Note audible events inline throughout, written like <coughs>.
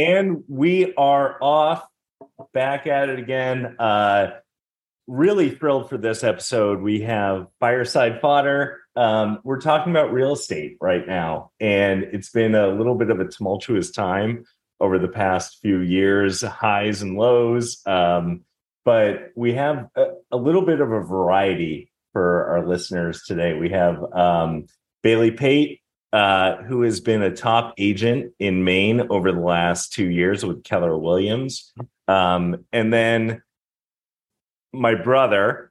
And we are off back at it again. Uh, really thrilled for this episode. We have Fireside Fodder. Um, we're talking about real estate right now, and it's been a little bit of a tumultuous time over the past few years, highs and lows. Um, but we have a, a, little bit of a variety for our listeners today. We have um, Bailey Pate, uh, who has been a top agent in Maine over the last two years with Keller Williams. Um, and then my brother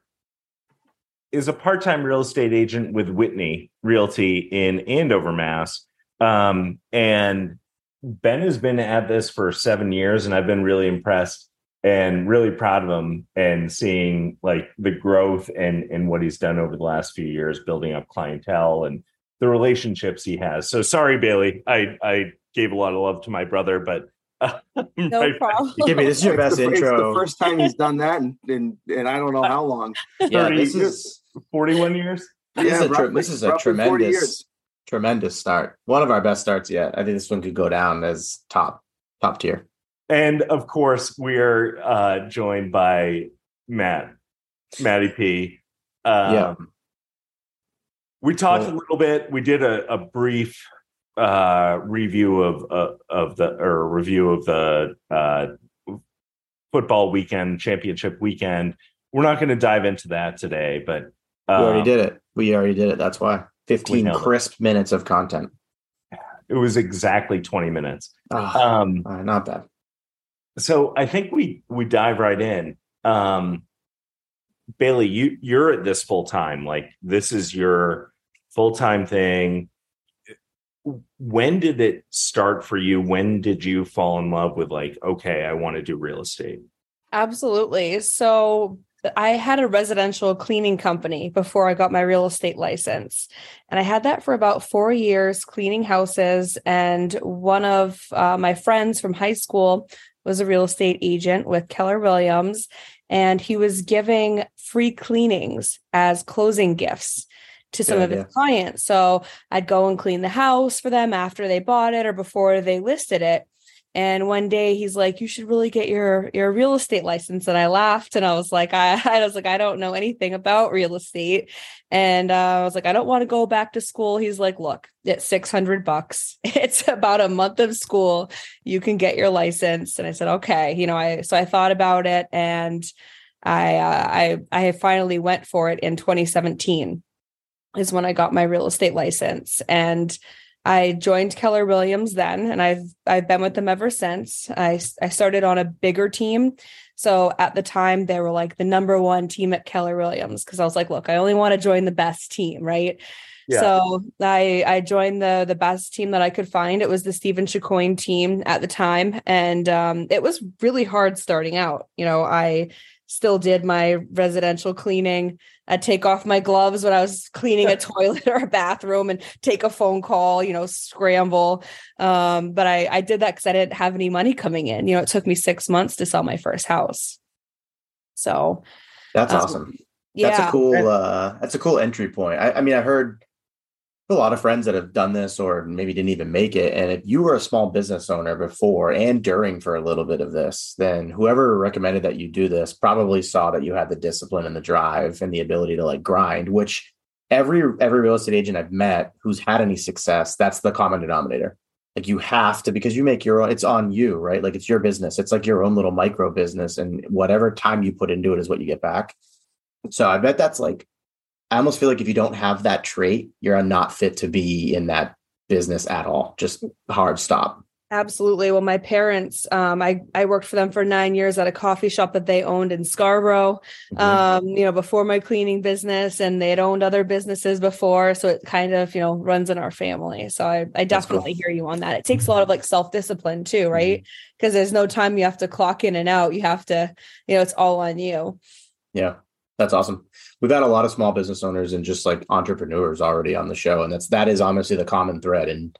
is a part time real estate agent with Whitney Realty in Andover, Mass. Um, and Ben has been at this for seven years, and I've been really impressed and really proud of him and seeing like the growth and and what he's done over the last few years, building up clientele and the relationships he has. So sorry, Bailey, I I gave a lot of love to my brother, but uh, <laughs> no problem. Give me this is your best the, intro. It's the first time he's done that, and and, and I don't know how long. <laughs> yeah, this is forty-one years. This yeah, is a, roughly, this is a tremendous, tremendous start. One of our best starts yet. I think this one could go down as top, top tier. And of course, we are uh, joined by Matt, Matty P. Um, yeah. We talked a little bit. We did a, a brief uh, review of uh, of the or review of the uh, football weekend championship weekend. We're not going to dive into that today, but um, we already um, did it. We already did it. That's why fifteen crisp it. minutes of content. It was exactly twenty minutes. Oh, um, not bad. So I think we we dive right in. Um, Bailey, you you're at this full time. Like this is your full time thing. When did it start for you? When did you fall in love with like, okay, I want to do real estate? Absolutely. So I had a residential cleaning company before I got my real estate license. And I had that for about four years, cleaning houses. And one of uh, my friends from high school was a real estate agent with Keller Williams, and he was giving free cleanings as closing gifts to some of his clients. So I'd go and clean the house for them after they bought it or before they listed it. And one day he's like, "You should really get your your real estate license." And I laughed, and I was like, "I, <laughs> I was like, I don't know anything about real estate." And uh, I was like, "I don't want to go back to school." He's like, "Look, it's six hundred bucks. <laughs> It's about a month of school. You can get your license." And I said, "Okay." You know, I so I thought about it, and I uh, I I finally went for it in 2017 is when I got my real estate license and I joined Keller Williams then, and I've I've been with them ever since. I I started on a bigger team, so at the time they were like the number one team at Keller Williams because I was like, look, I only want to join the best team, right? Yeah. So I I joined the the best team that I could find. It was the Stephen Chicoine team at the time, and um, it was really hard starting out. You know, I still did my residential cleaning. I'd take off my gloves when I was cleaning a <laughs> toilet or a bathroom and take a phone call, you know, scramble. Um, but I, I did that because I didn't have any money coming in. You know, it took me six months to sell my first house. So that's um, awesome. Yeah. That's a cool uh that's a cool entry point. I, I mean I heard a lot of friends that have done this or maybe didn't even make it. And if you were a small business owner before and during for a little bit of this, then whoever recommended that you do this probably saw that you had the discipline and the drive and the ability to like grind, which every every real estate agent I've met who's had any success, that's the common denominator. Like you have to because you make your own, it's on you, right? Like it's your business. It's like your own little micro business. And whatever time you put into it is what you get back. So I bet that's like I almost feel like if you don't have that trait, you're not fit to be in that business at all. Just hard stop. Absolutely. Well, my parents, um, I, I worked for them for nine years at a coffee shop that they owned in Scarborough, mm-hmm. um, you know, before my cleaning business and they had owned other businesses before. So it kind of, you know, runs in our family. So I, I definitely cool. hear you on that. It takes a lot of like self-discipline too, right? Because mm-hmm. there's no time you have to clock in and out. You have to, you know, it's all on you. Yeah. That's awesome. We've had a lot of small business owners and just like entrepreneurs already on the show. And that's that is honestly the common thread. And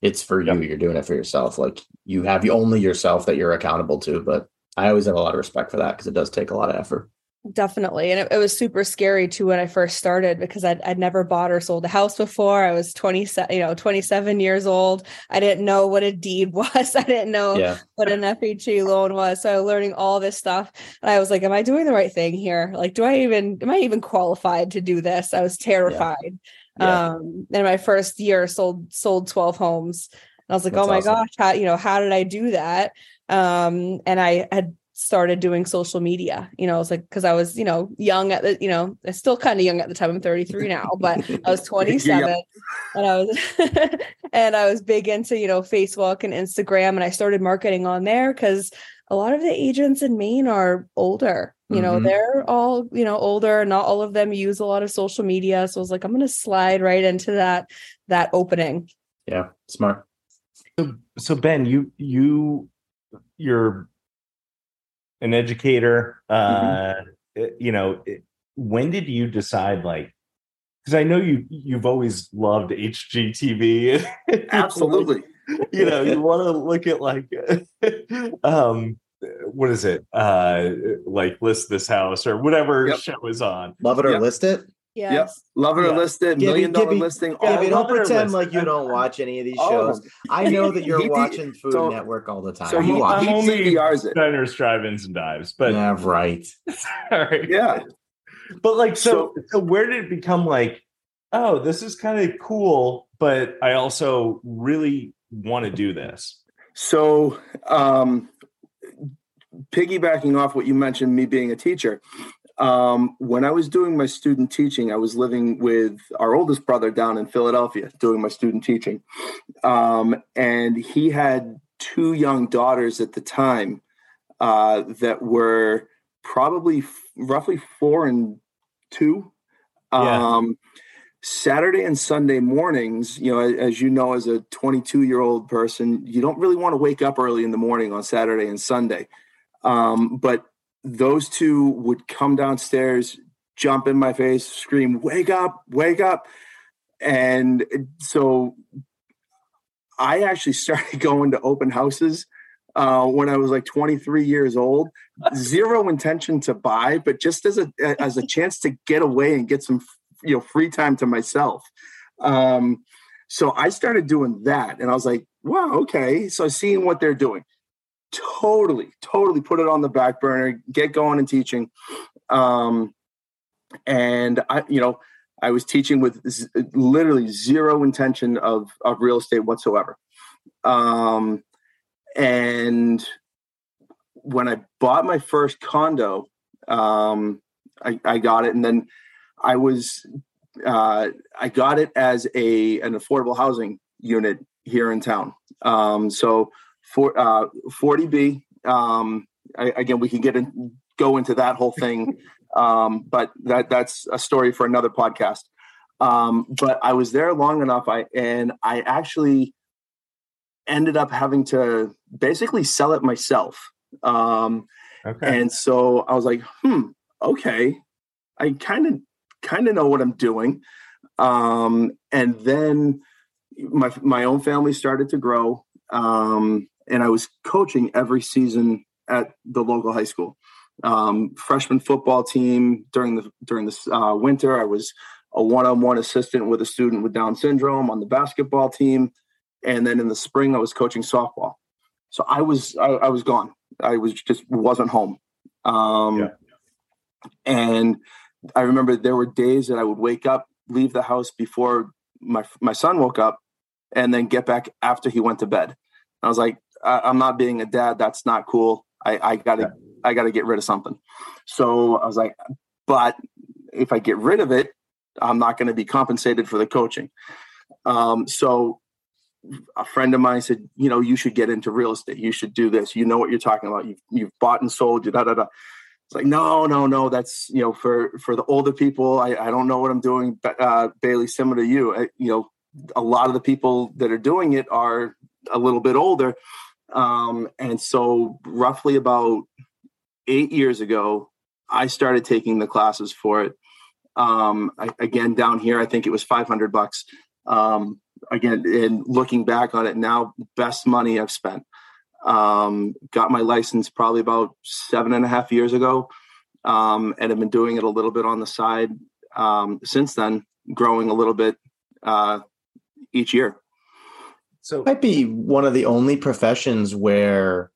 it's for you. Yep. You're doing it for yourself. Like you have only yourself that you're accountable to. But I always have a lot of respect for that because it does take a lot of effort. Definitely. And it, it, was super scary too when i first started because I'd, I'd never bought or sold a house before. I was 27 you know 27 years old. I didn't know what a deed <laughs> was. I didn't know yeah. what an fha loan was. So i was learning all this stuff. And i was like am i doing the right thing here? Like do i even am i even qualified to do this? I was terrified. Yeah. Yeah. um in my first year sold sold 12 homes. And i was like That's oh my awesome. gosh how you know how did i do that? Um and i had started doing social media. You know, I was like, because I was, you know, young at the, you know, I'm still kind of young at the time. I'm 33 <laughs> now, but I was 27 yep. and I was, <laughs> and I was big into, you know, Facebook and Instagram. And I started marketing on there because a lot of the agents in Maine are older. You know, mm-hmm. they're all, you know, older. And not all of them use a lot of social media. So I was like, I'm going to slide right into that, that opening. Yeah. Smart. So, so Ben, you, you, you're an educator. Mm-hmm. Uh, you know, when did you decide like? Because I know you you've always loved HGTV. <laughs> Absolutely. you know, you want to look at like, <laughs> um, what is it? Uh, like list this house or whatever yep. show is on. Love it or yep. list it. Yes. Yep. Love it yeah. or list it. Million dollar Gibby, listing. Gibby, don't pretend like you don't watch any of these shows. I know that you're watching Food so, Network all the time. So he, I'm only DVRs Diners, drive-ins, and dives. But yeah, right. <laughs> sorry. Yeah. But like, so, so, so where did it become like, oh, this is kind of cool, but I also really want to do this? So, um, piggybacking off what you mentioned, me being a teacher, um, when I was doing my student teaching, I was living with our oldest brother down in Philadelphia doing my student teaching. Um, and he had two young daughters at the time uh, that were probably f- roughly four and two. Yeah. Um, Saturday and Sunday mornings, you know, as you know, as a 22 year old person, you don't really want to wake up early in the morning on Saturday and Sunday. Um, but those two would come downstairs, jump in my face, scream, Wake up, wake up. And so I actually <laughs> started going to open houses uh, when I was like 23 years old. Zero <laughs> intention to buy, but just as a as a chance to get away and get some you know free time to myself. Um, so I started doing that, and I was like, "Wow, okay." So seeing what they're doing, totally, totally put it on the back burner, get going and teaching. Um, and I, you know, I was teaching with z- literally zero intention of, of real estate whatsoever. Um, and when I bought my first condo, um, I, I got it. And then I was, uh, I got it as a, an affordable housing unit here in town. Um, so for uh, 40B. Um, I, again, we can get in, go into that whole thing, <laughs> um, but that that's a story for another podcast. Um, but I was there long enough, I and I actually ended up having to basically sell it myself. Um, okay. And so I was like, hmm, okay, I kind of kind of know what I'm doing. Um, and then my my own family started to grow. Um, and I was coaching every season at the local high school. Um, freshman football team during the during the uh, winter, I was a one-on-one assistant with a student with Down syndrome on the basketball team, and then in the spring, I was coaching softball. So I was I, I was gone. I was just wasn't home. Um, yeah. And I remember there were days that I would wake up, leave the house before my my son woke up, and then get back after he went to bed. I was like, I, am not being a dad. That's not cool. I, I gotta, yeah. I gotta get rid of something. So I was like, but if I get rid of it, I'm not going to be compensated for the coaching. Um, so a friend of mine said, you know, you should get into real estate. You should do this. You know what you're talking about. You've, you've bought and sold. You da da da. It's like, no, no, no. That's you know, for for the older people. I, I don't know what I'm doing. But uh, Bailey, similar to you, I, you know, a lot of the people that are doing it are a little bit older um, and so, roughly about eight years ago, I started taking the classes for it. Um, I, again, down here, I think it was 500 bucks. Um, again, and looking back on it now, best money I've spent. Um, got my license probably about seven and a half years ago. um, and have been doing it a little bit on the side um, since then, growing a little bit uh, each year. So, might be one of the only professions where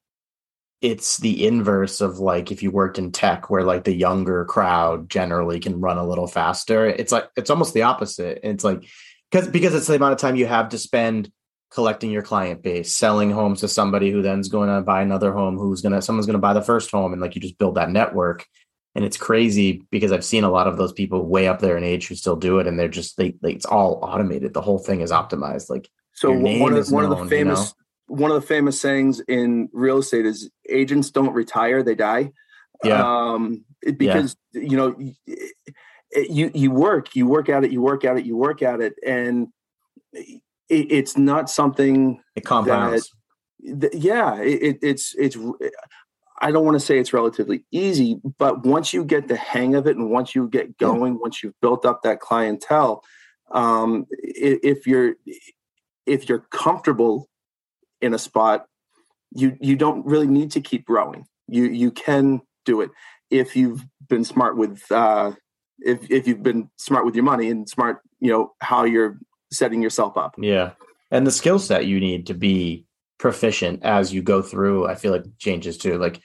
it's the inverse of like if you worked in tech where like the younger crowd generally can run a little faster. It's like it's almost the opposite. It's like because because it's the amount of time you have to spend collecting your client base selling homes to somebody who then's going to buy another home who's going to someone's going to buy the first home and like you just build that network. And it's crazy because i've seen a lot of those people way up there in age who still do it and they're just they, they it's all automated. The whole thing is optimized. Like so one of, one known, of the famous you know? one of the famous sayings in real estate is agents don't retire, they die. Yeah. Um, because yeah. you know, you you work, you work at it, you work at it, you work at it, and it, it's not something it compounds. That, yeah, it, it's it's. I don't want to say it's relatively easy, but once you get the hang of it, and once you get going, yeah. once you've built up that clientele, um, if you're if you're comfortable in a spot, you you don't really need to keep growing. You you can do it if you've been smart with uh, if if you've been smart with your money and smart, you know how you're setting yourself up. Yeah, and the skill set you need to be proficient as you go through. I feel like changes too. Like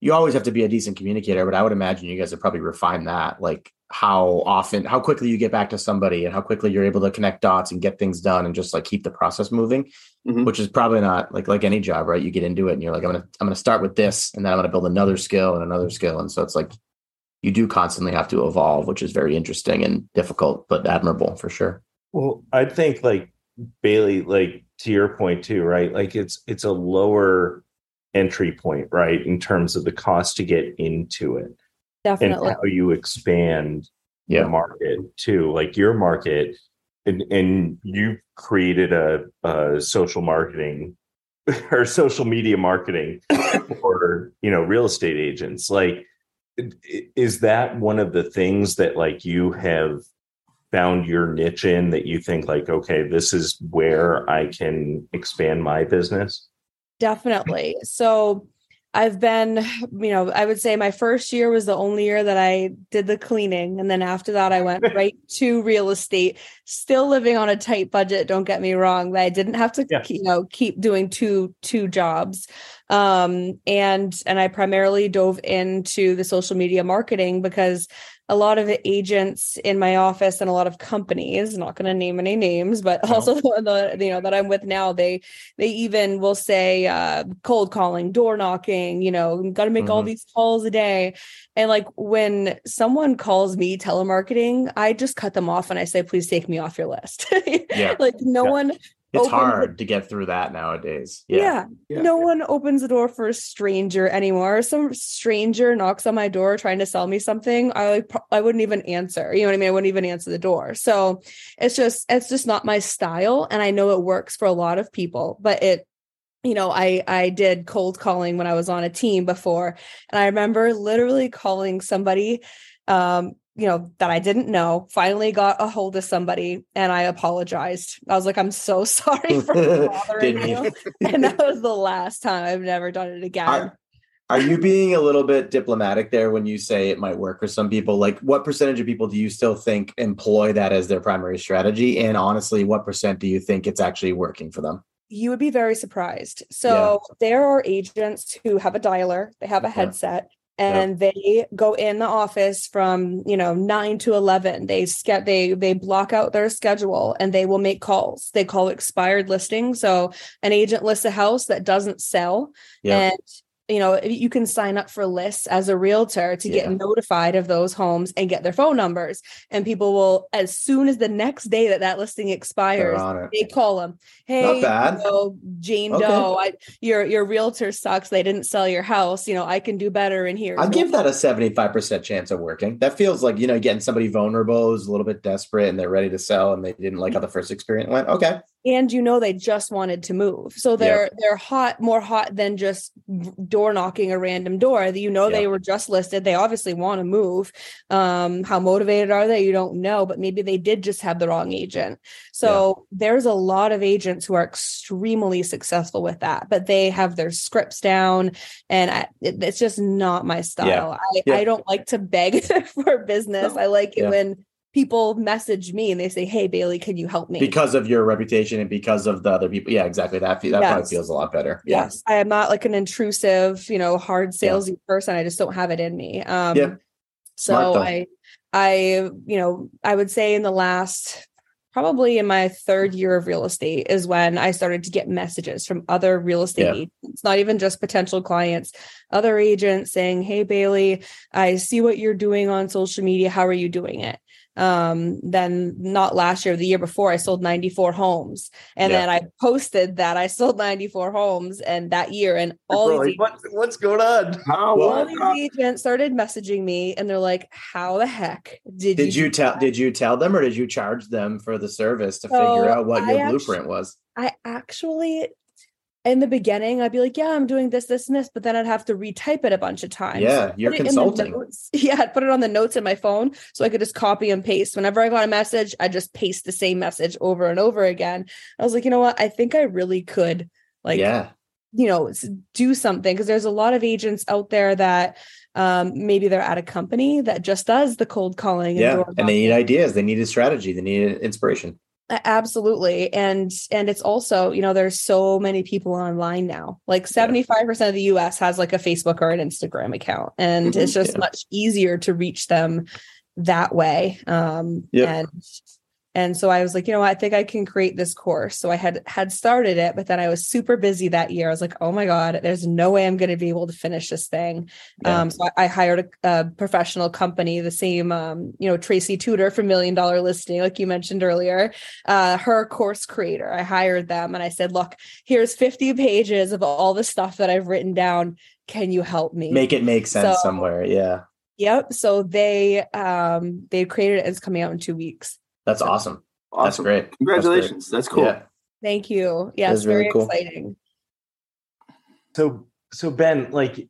you always have to be a decent communicator, but I would imagine you guys have probably refined that. Like how often, how quickly you get back to somebody and how quickly you're able to connect dots and get things done and just like keep the process moving, mm-hmm. which is probably not like, like any job, right? You get into it and you're like, I'm going to, I'm to start with this and then I'm going to build another skill and another skill. And so it's like, you do constantly have to evolve, which is very interesting and difficult, but admirable for sure. Well, I think like Bailey, like to your point too, right? Like it's, it's a lower entry point, right? In terms of the cost to get into it Definitely. and how you expand yeah. the market too. Like your market, and and you created a, a social marketing <laughs> or social media marketing <coughs> for you know real estate agents. Like, is that one of the things that like you have found your niche in that you think like okay this is where i can expand my business definitely so I've been, you know, I would say my first year was the only year that I did the cleaning. And then after that, I went <laughs> right to real estate, still living on a tight budget. Don't get me wrong. That I didn't have to, yeah. you know, keep doing two, two jobs. Um, and, and I primarily dove into the social media marketing because a lot of agents in my office and a lot of companies not going to name any names but no. also <laughs> the, you know that i'm with now they they even will say uh, cold calling door knocking you know got to make mm-hmm. all these calls a day and like when someone calls me telemarketing i just cut them off and i say please take me off your list <laughs> yeah like no yeah. one it's hard the, to get through that nowadays. Yeah. Yeah. yeah. No one opens the door for a stranger anymore. Some stranger knocks on my door trying to sell me something. I like I wouldn't even answer. You know what I mean? I wouldn't even answer the door. So it's just it's just not my style. And I know it works for a lot of people, but it you know i i did cold calling when i was on a team before and i remember literally calling somebody um you know, that I didn't know, finally got a hold of somebody and I apologized. I was like, I'm so <laughs> sorry for <laughs> bothering you. <laughs> and that was the last time I've never done it again. Are, are you being a little bit diplomatic there when you say it might work for some people? Like, what percentage of people do you still think employ that as their primary strategy? And honestly, what percent do you think it's actually working for them? You would be very surprised. So, yeah. there are agents who have a dialer, they have a headset, and yep. they go in the office from you know 9 to 11 they get they they block out their schedule and they will make calls they call expired listings so an agent lists a house that doesn't sell yep. and you know you can sign up for lists as a realtor to get notified of those homes and get their phone numbers. And people will as soon as the next day that that listing expires they call them. Hey. You know, jane okay. doe I, your your realtor sucks. They didn't sell your house. You know i can do better in here. I'll give that a 75% chance of working. That feels like you know getting somebody vulnerable who's a little bit desperate and they're ready to sell and they didn't like mm-hmm. how the first experience went. Okay and you know they just wanted to move. So they're yep. they're hot more hot than just door knocking a random door. You know yep. they were just listed. They obviously want to move. Um how motivated are they? You don't know but maybe they did just have the wrong agent. So there's a lot of agents who are extremely successful with that but they have their scripts down and I, it, it's just not my style. I. I don't like to beg <laughs> for business. I like it when people message me and they say, "Hey Bailey, can you help me?" Because of your reputation and because of the other people. Yeah, exactly. That that yes. probably feels a lot better. Yes, I am not like an intrusive, you know, hard salesy yeah. person. I just don't have it in me. Um, yeah. So I, I, you know, I would say in the last probably in my third year of real estate is when I started to get messages from other real estate yeah. agents, not even just potential clients, other agents saying, Hey, Bailey, I see what you're doing on social media. How are you doing it? Um, then not last year, the year before, I sold 94 homes. And yeah. then I posted that I sold 94 homes and that year. And all these like, what, what's going on? How, all these agents started messaging me and they're like, How the heck did, did you, you tell did you tell them or did you charge them for the service to so figure out what your blueprint was? I actually in the beginning, I'd be like, yeah, I'm doing this, this, and this, but then I'd have to retype it a bunch of times. Yeah, you're consulting. <laughs> Yeah, I'd put it on the notes in my phone so I could just copy and paste. Whenever I got a message, I just paste the same message over and over again. I was like, you know what? I think I really could like yeah. you know, do something because there's a lot of agents out there that um, maybe they're at a company that just does the cold calling. Yeah, and, and they need ideas. They need a strategy. They need inspiration absolutely and and it's also you know there's so many people online now like 75% of the us has like a facebook or an instagram account and mm-hmm. it's just yeah. much easier to reach them that way um yep. and and so I was like, you know, I think I can create this course. So I had had started it, but then I was super busy that year. I was like, oh my god, there's no way I'm going to be able to finish this thing. Yeah. Um, so I, I hired a, a, professional company, the same, um, you know, Tracy Tutor from Million Dollar Listing, like you mentioned earlier. Uh, her course creator. I hired them, and I said, look, here's 50 pages of all the stuff that I've written down. Can you help me make it make sense so, somewhere? Yeah. Yep. So they um they created it. It's coming out in two weeks. That's awesome. awesome. That's great. Congratulations. That's, That's cool. Yeah. Thank you. Yeah, Yes, very really cool. exciting. So so Ben, like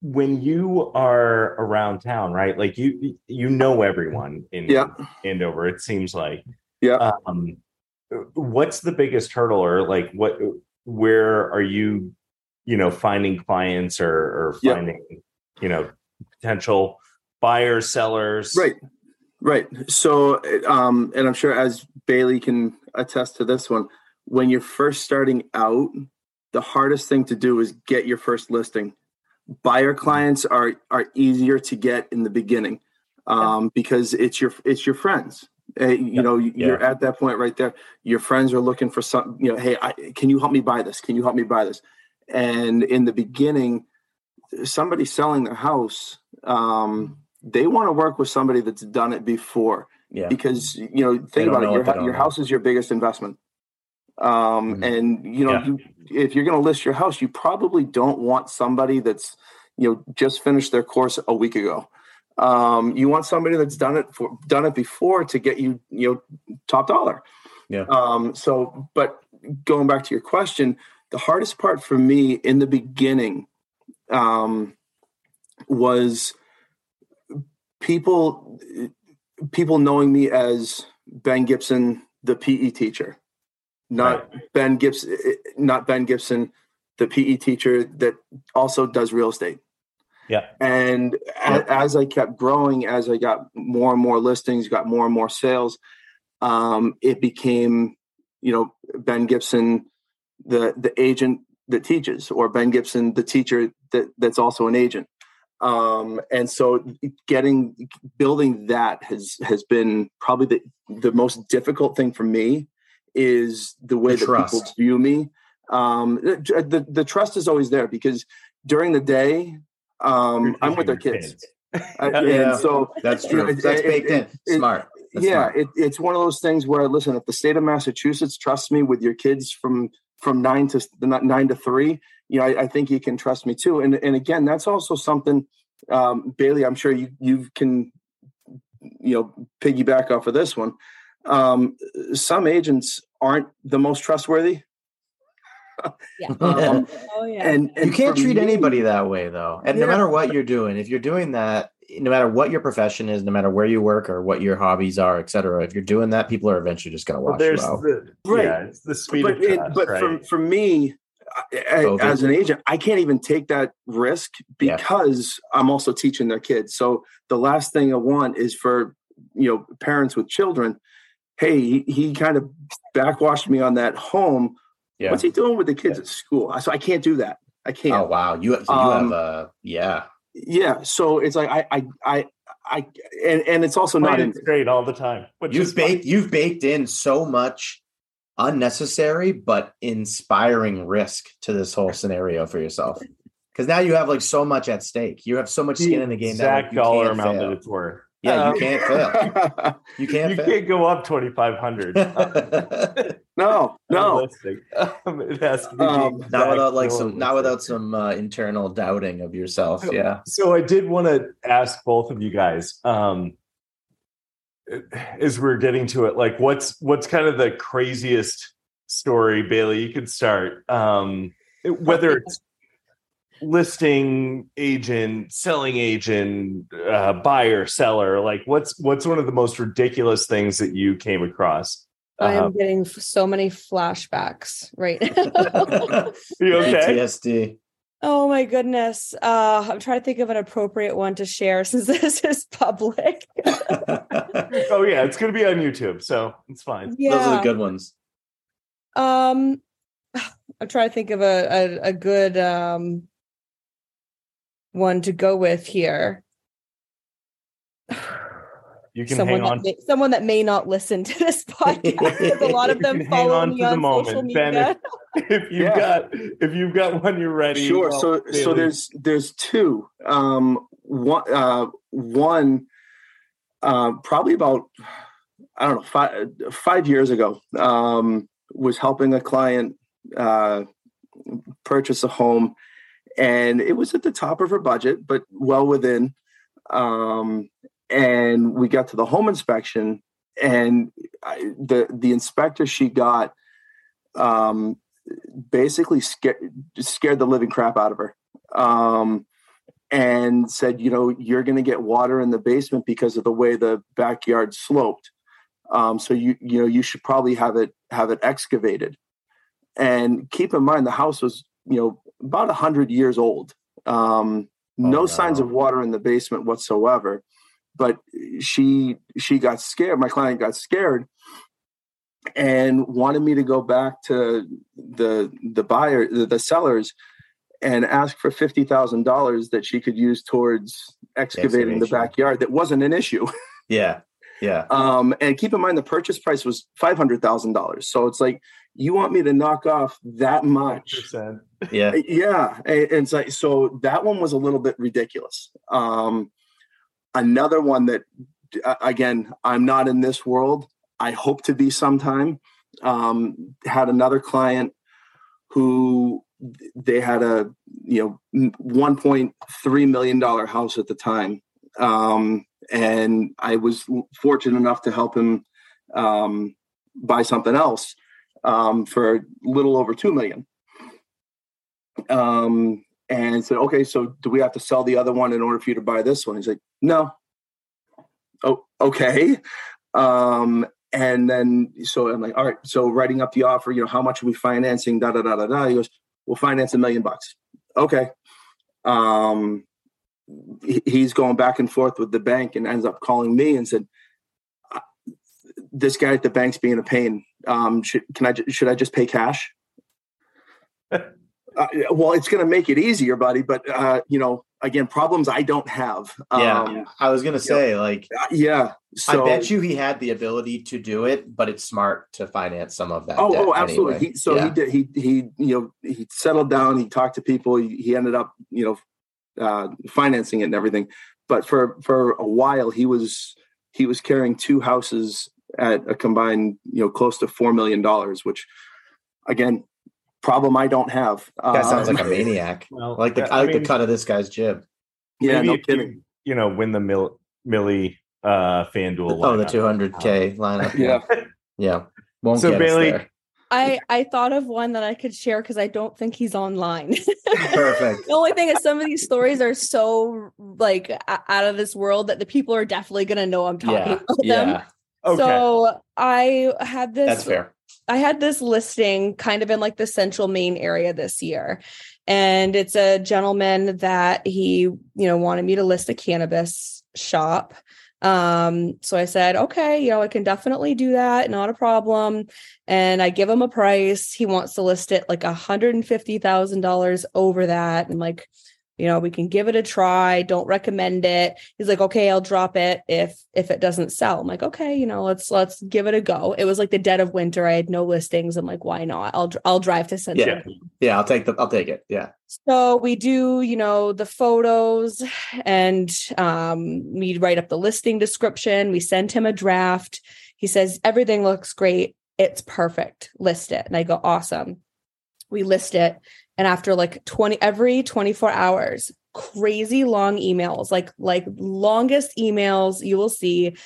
when you are around town, right? Like you you know everyone in yeah. Andover, it seems like. Yeah. Um what's the biggest hurdle or like what where are you, you know, finding clients or or finding, you know, potential buyers, sellers? Right. Right. So, um, and I'm sure as Bailey can attest to this one, when you're first starting out, the hardest thing to do is get your first listing. Buyer clients are are easier to get in the beginning um, because it's your it's your friends. Uh, you yep. know, you're yeah. at that point right there. Your friends are looking for some. You know, hey, I, can you help me buy this? Can you help me buy this? And in the beginning, somebody selling their house. Um, they want to work with somebody that's done it before. Yeah. Because you know, think about it. Your, your house is your biggest investment. Um, mm-hmm. and you know, yeah. you, if you're going to list your house, you probably don't want somebody that's you know just finished their course a week ago. Um, you want somebody that's done it for done it before to get you you know top dollar. Yeah. Um, so, but going back to your question, the hardest part for me in the beginning um, was people people knowing me as Ben Gibson, the PE teacher, not right. Ben Gibson, not Ben Gibson, the PE teacher that also does real estate. Yeah. And as I kept growing, as I got more and more listings, got more and more sales, um, it became, you know, Ben Gibson, the the agent that teaches, or Ben Gibson, the teacher that that's also an agent um, and so getting building that has has been probably the the most difficult thing for me is the way the that trust. people view me um, the the trust is always there because during the day um, i'm with their kids, kids. <laughs> Yeah. and so that's true it, that's baked it, in smart that's yeah smart. It, it's one of those things where listen if the state of massachusetts trusts me with your kids from from nine to nine to three you know, I, I, think you can trust me too. And and again, that's also something, um, Bailey. I'm sure you you can, you know, piggyback off of this one. um, some agents aren't the most trustworthy. Yeah. <laughs> Um, oh yeah. and, and you can't treat me- anybody that way though and no matter what you're doing if you're doing that no matter what your profession is no matter where you work or what your hobbies are etc if you're doing that people are eventually just going to Well, watch there's you out. the Right. yeah, it's the speed but of it, trust, but right? for, for me I- I- as an agent i can't even take that risk Yeah. because i'm also teaching their kids. So the last thing i want is for you know parents with children hey he, he kind of backwashed me on that home. Yeah. What's he doing with the kids Yeah. at school? So i can't do that. I can't. Oh wow. You, so you Um, have a yeah yeah so it's like i i i i and, and it's also not Played in it all the time. You've fine. baked you've baked in so much unnecessary but inspiring risk to this whole scenario for yourself because now you have like so much at stake you have so much skin in the game that like, exact you dollar can't amount fail. that it's worth. yeah Um, you can't fail <laughs> you can't you fail can't go up twenty five hundred. <laughs> no no <laughs> Um, it has to be Um, not without like some not without some uh, internal doubting of yourself yeah So I did want to ask both of you guys, um, as we're getting to it, like what's what's kind of the craziest story, Bailey? You could start. Um, whether it's listing agent, selling agent, uh, buyer, seller, like what's what's one of the most ridiculous things that you came across? I am Uh, getting f- so many flashbacks right <laughs> now. you okay? PTSD. oh my goodness. Uh, I'm trying to think of an appropriate one to share <laughs> since this is public. <laughs> Oh yeah, it's gonna be on YouTube, so it's fine. yeah. Those are the good ones. Um, <sighs> I'm trying to think of a a, a good um one to go with here. You can someone hang on. that may, someone that may not listen to this <laughs> podcast because a lot of <laughs> them hang follow on me to the on social moment. Ben, media. <laughs> if you've Yeah. got if you've got one you're ready Sure. well, so so there's there's two. Um, one uh, one uh, probably about I don't know five five years ago um, was helping a client uh, purchase a home, and it was at the top of her budget, but well within. Um, and we got to the home inspection, and I, the the inspector she got um, basically scared scared the living crap out of her um, and said you know you're going to get water in the basement because of the way the backyard sloped. Um, so you you know you should probably have it have it excavated. And keep in mind the house was you know about 100 years old. Um, no, no. signs of water in the basement whatsoever but she she got scared my client got scared and wanted me to go back to the the buyer the, the sellers and ask for fifty thousand dollars that she could use towards excavating the backyard. That wasn't an issue. <laughs> Yeah. Yeah. Um, and keep in mind the purchase price was five hundred thousand dollars. So it's like you want me to knock off that much? 100%. Yeah. Yeah, and and it's like so that one was a little bit ridiculous. Um, another one that uh, again I'm not in this world. I hope to be sometime. Um, had another client who they had a you know 1.3 million dollar house at the time, um, and I was fortunate enough to help him um, buy something else um, for a little over two million um, and said, okay, so do we have to sell the other one in order for you to buy this one? He's like, no. Oh, okay. Um, and then so I'm like, all right, so writing up the offer, you know, how much are we financing? Da da da da da. He goes, we'll finance a million bucks. Okay. Um, he's going back and forth with the bank and ends up calling me and said, "Uh, this guy at the bank's being a pain. Um, should, can I, should I just pay cash? <laughs> Uh, well, it's going to make it easier, buddy. But uh, you know, again, problems I don't have. Yeah. Um, I was gonna say, like, uh, yeah. So, I bet you he had the ability to do it, but it's smart to finance some of that. Oh, oh, absolutely. anyway. He, so yeah. he did. He he you know he settled down. He talked to people. He, he ended up you know uh, financing it and everything. But for for a while, he was he was carrying two houses at a combined you know close to four million dollars, which again, problem I don't have. Guy sounds Um, like a maniac. <laughs> Well, like the yeah, I like mean, the cut of this guy's jib. yeah, maybe no kidding. You, you know, win the mil- millie uh FanDuel. Oh, the 200k lineup. Yeah. Yeah. Won't So, get Bailey- I I thought of one that I could share because I don't think he's online. <laughs> <laughs> Perfect. the only thing is some of these stories are so like out of this world that the people are definitely gonna know I'm talking Yeah. about them. Yeah. Okay. So I had this That's fair. I had this listing kind of in like the central Maine area this year. And it's a gentleman that he, you know, wanted me to list a cannabis shop. Um, so I said, okay, you know, I can definitely do that, not a problem. And I give him a price. He wants to list it like a hundred and fifty thousand dollars over that. And like, you know, we can give it a try. Don't recommend it. He's like, okay, I'll drop it if if it doesn't sell. I'm like, okay, you know, let's let's give it a go. It was like the dead of winter. I had no listings. I'm like, why not? I'll I'll drive to Central. Yeah. Yeah. I'll take the. I'll take it. Yeah. So we do, you know, the photos and um, we write up the listing description. We send him a draft. He says, everything looks great. It's perfect. List it. And I go, awesome. We list it. And after like 20, every 24 hours, crazy long emails, like, like longest emails you will see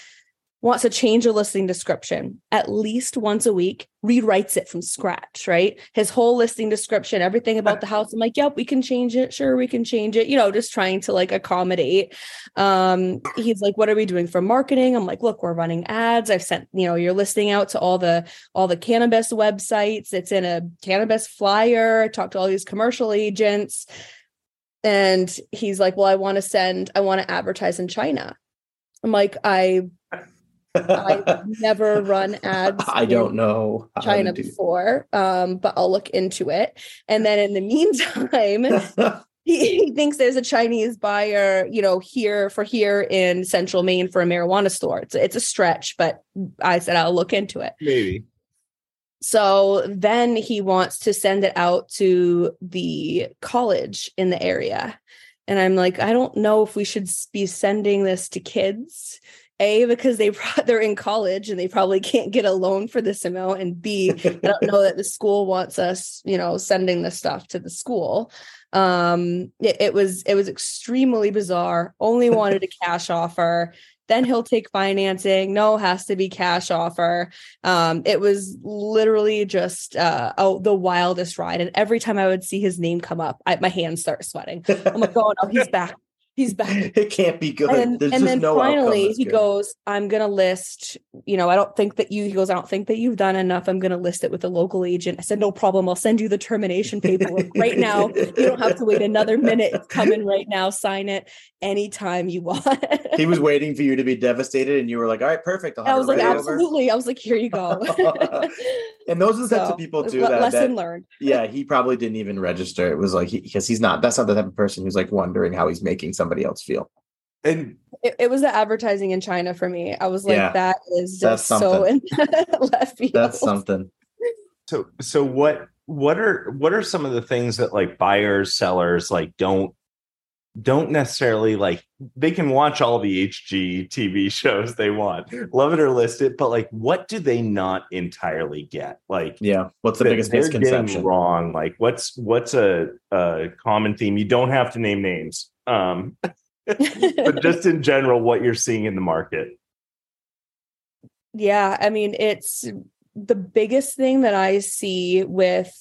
wants to change a listing description at least once a week, rewrites it from scratch, right? His whole listing description, everything about the <laughs> house. I'm like, yep, we can change it. Sure, we can change it. You know, just trying to like accommodate. Um, he's like, what are we doing for marketing? I'm like, look, we're running ads. I've sent, you know, your listing out to all the all the cannabis websites. It's in a cannabis flyer. I talked to all these commercial agents. And he's like, Well, I want to send, I want to advertise in China. I'm like, I I've never run ads. <laughs> I in don't know. China do- before, um, but I'll look into it. And then in the meantime, <laughs> he, he thinks there's a Chinese buyer, you know, here for here in central Maine for a marijuana store. It's, it's a stretch, but I said I'll look into it. Maybe. So then he wants to send it out to the college in the area. And I'm like, I don't know if we should be sending this to kids. A, because they pro- <laughs> they're in college and they probably can't get a loan for this amount. And B, I don't know that the school wants us, you know, sending this stuff to the school. Um, it, it was it was extremely bizarre. Only <laughs> wanted a cash offer. Then he'll take financing. No, has to be cash offer. Um, it was literally just uh, oh the wildest ride. And every time I would see his name come up, I, my hands start sweating. I'm like, oh no, he's back. He's back <laughs> it can't be good. and, There's and then no finally he good. goes i'm gonna list you know i don't think that you he goes i don't think that you've done enough i'm gonna list it with a local agent i said no problem i'll send you the termination paperwork right now you don't have to wait another minute it's coming right now sign it anytime you want he was <laughs> waiting for you to be devastated, and you were like, "All right, perfect." I'll have i was like right over." absolutely i was like here you go <laughs> And those are the types of people too le- that, lesson that learned yeah, he probably didn't even register. It was like because he's not. That's not the type of person who's like wondering how he's making somebody else feel. And it, it was the advertising in china for me i was like Yeah. that is just so in <laughs> left field That's something. so so what what are what are some of the things that like buyers sellers like don't don't necessarily like they can watch all the hg tv <laughs> shows they want love it or list it but like what do they not entirely get like Yeah. What's the biggest they're misconception? wrong like what's what's a, a common theme you don't have to name names um but <laughs> just in general what you're seeing in the market Yeah, I mean, it's the biggest thing that I see with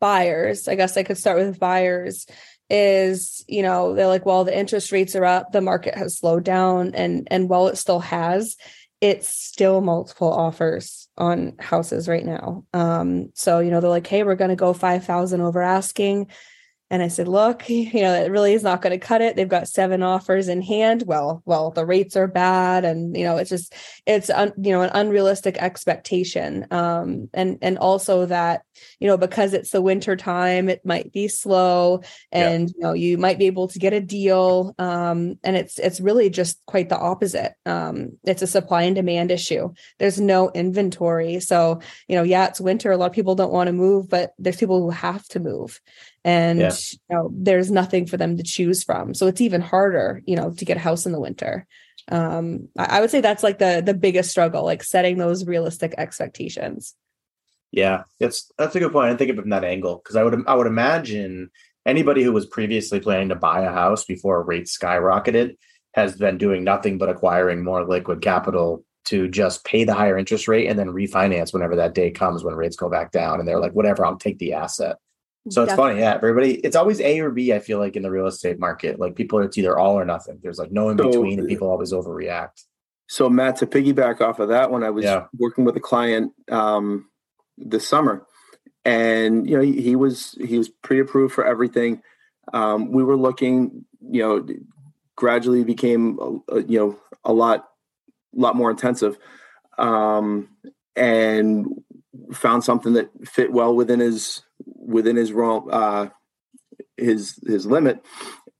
buyers. I guess I could start with buyers is, you know, they're like, well, the interest rates are up, the market has slowed down and and while it still has, it's still multiple offers on houses right now. Um so, you know, they're like, "Hey, we're going to go 5,000 over asking." And I said, look, <laughs> you know, it really is not going to cut it. They've got seven offers in hand. Well, well, the rates are bad. And, you know, it's just, it's, un, you know, an unrealistic expectation. Um, and, and also that, you know, because it's the winter time, it might be slow and, you know, you might be able to get a deal. Um, and it's, it's really just quite the opposite. Um, it's a supply and demand issue. There's no inventory. So, you know, yeah, it's winter. A lot of people don't want to move, but there's people who have to move and Yeah. you know there's nothing for them to choose from so it's even harder you know to get a house in the winter um i, I would say that's like the the biggest struggle like setting those realistic expectations Yeah, that's that's a good point. I didn't think of it from that angle because I would I would imagine anybody who was previously planning to buy a house before rates skyrocketed has been doing nothing but acquiring more liquid capital to just pay the higher interest rate and then refinance whenever that day comes when rates go back down. And they're like, whatever, I'll take the asset. So it's Definitely. funny, yeah. Everybody, it's always A or B. I feel like in the real estate market, like people, it's either all or nothing. There's like no in between, so, and people always overreact. So Matt, to piggyback off of that, when I was yeah. working with a client um, this summer, and you know he, he was he was pre-approved for everything. Um, we were looking, you know, gradually became a, a, you know a lot lot more intensive, um, and found something that fit well within his within his realm, uh, his his limit,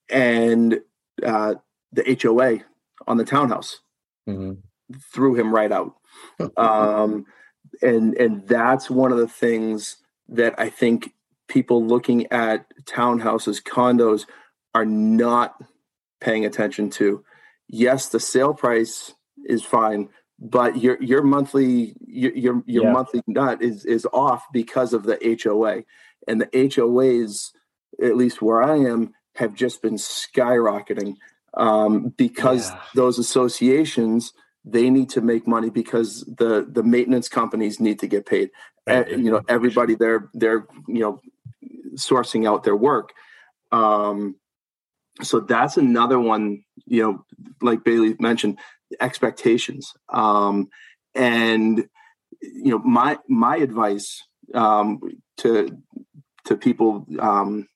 and uh, the HOA on the townhouse mm-hmm. threw him right out. <laughs> um, and and that's one of the things that I think people looking at townhouses, condos are not paying attention to. Yes, the sale price is fine, but your your monthly your your, your yeah. monthly nut is is off because of the HOA, and the HOAs, at least where I am, have just been skyrocketing um, because yeah. those associations they need to make money because the the maintenance companies need to get paid. Right. And, you know, everybody they're they're you know sourcing out their work. Um, so that's another one. You know, like Bailey mentioned, expectations. Um, and you know, my my advice um, to to people um,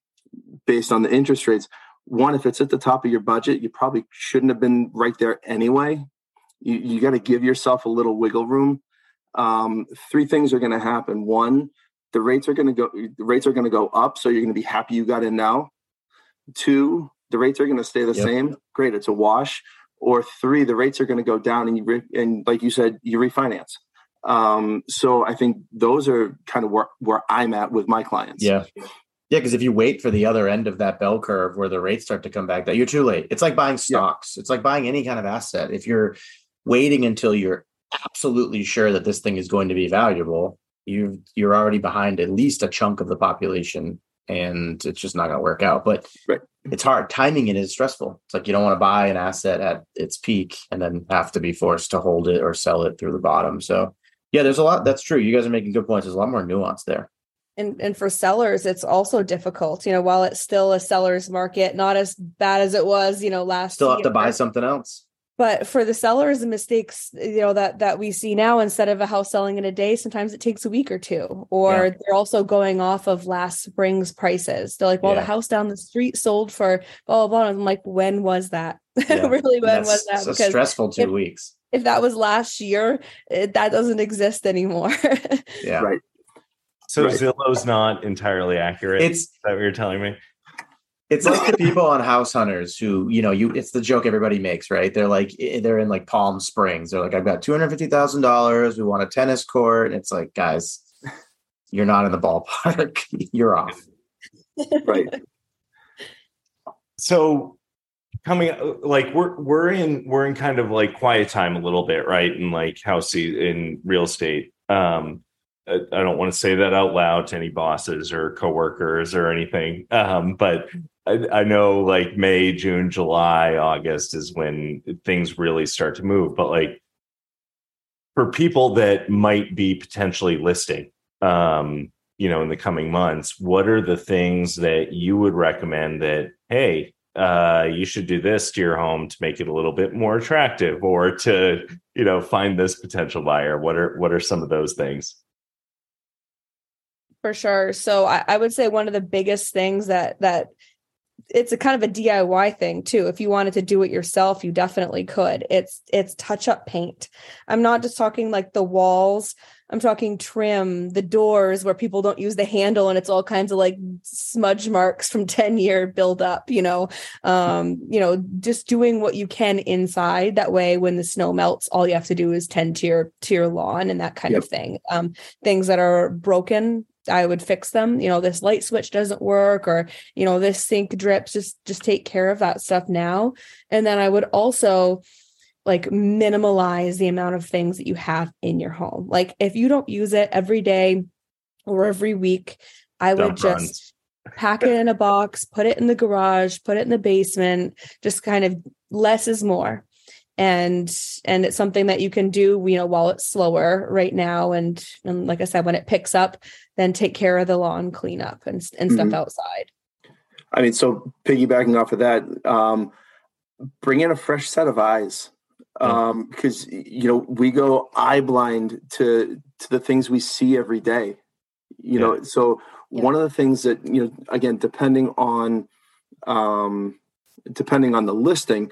based on the interest rates. One, if it's at the top of your budget, you probably shouldn't have been right there anyway you, you got to give yourself a little wiggle room. Um, three things are going to happen. One, the rates are going to go. The rates are going to go up, so you're going to be happy you got in now. Two, the rates are going to stay the yep. same. Great, it's a wash. Or three, the rates are going to go down, and you re- and like you said, you refinance. Um, so I think those are kind of where where I'm at with my clients. Yeah. Yeah, because if you wait for the other end of that bell curve where the rates start to come back, that you're too late. It's like buying stocks. Yeah. It's like buying any kind of asset. If you're waiting until you're absolutely sure that this thing is going to be valuable, you you're already behind at least a chunk of the population and it's just not going to work out. But right. it's hard. Timing it is stressful. It's like you don't want to buy an asset at its peak and then have to be forced to hold it or sell it through the bottom. So yeah, there's a lot. That's true. You guys are making good points. There's a lot more nuance there. And and for sellers, it's also difficult. You know, while it's still a seller's market, not as bad as it was, you know, last. Still have year. to buy something else but for the sellers the mistakes you know that that we see now instead of a house selling in a day sometimes it takes a week or two or yeah. they're also going off of last spring's prices. They're like well yeah. the house down the street sold for blah blah blah. I'm like when was that? <laughs> Yeah. really when That's was that? because stressful two if, weeks. if that was last year it, that doesn't exist anymore. <laughs> Yeah. Right. So right. zillow's not entirely accurate? It's is that what you're telling me it's like the people on House Hunters who, you know, you it's the joke everybody makes, right? They're like they're in like Palm Springs. They're like, I've got two hundred fifty thousand dollars. We want a tennis court. And it's like, guys, you're not in the ballpark. <laughs> you're off. right. So coming like we're we're in we're in kind of like quiet time a little bit, right? In like house in real estate. Um I don't want to say that out loud to any bosses or coworkers or anything. Um, but I, I, know like May, June, July, August is when things really start to move. But like for people that might be potentially listing, um, you know, in the coming months, what are the things that you would recommend that, hey, uh, you should do this to your home to make it a little bit more attractive or to, you know, find this potential buyer? What are what are some of those things? For sure. So I, I would say one of the biggest things that that it's a kind of a DIY thing too. If you wanted to do it yourself, you definitely could. It's it's touch up paint. I'm not just talking like the walls. I'm talking trim, the doors where people don't use the handle and it's all kinds of like smudge marks from <laughs> 10 year build up, you know. Um, you know, just doing what you can inside. That way when the snow melts, all you have to do is tend to your to your lawn and that kind yep. of thing. Um, things that are broken, I would fix them. You know, this light switch doesn't work or, you know, this sink drips. Just just take care of that stuff now. And then I would also like minimalize the amount of things that you have in your home. Like if you don't use it every day or every week, I would just pack it in a box, put it in the garage, put it in the basement, just kind of less is more. And and it's something that you can do, you know, while it's slower right now. And and like I said, when it picks up, then take care of the lawn cleanup and, and stuff mm-hmm. outside. I mean, so piggybacking off of that, um, bring in a fresh set of eyes um, because you know we go eye blind to to the things we see every day. You yeah. know, so yeah. one of the things that you know, again, depending on um, depending on the listing,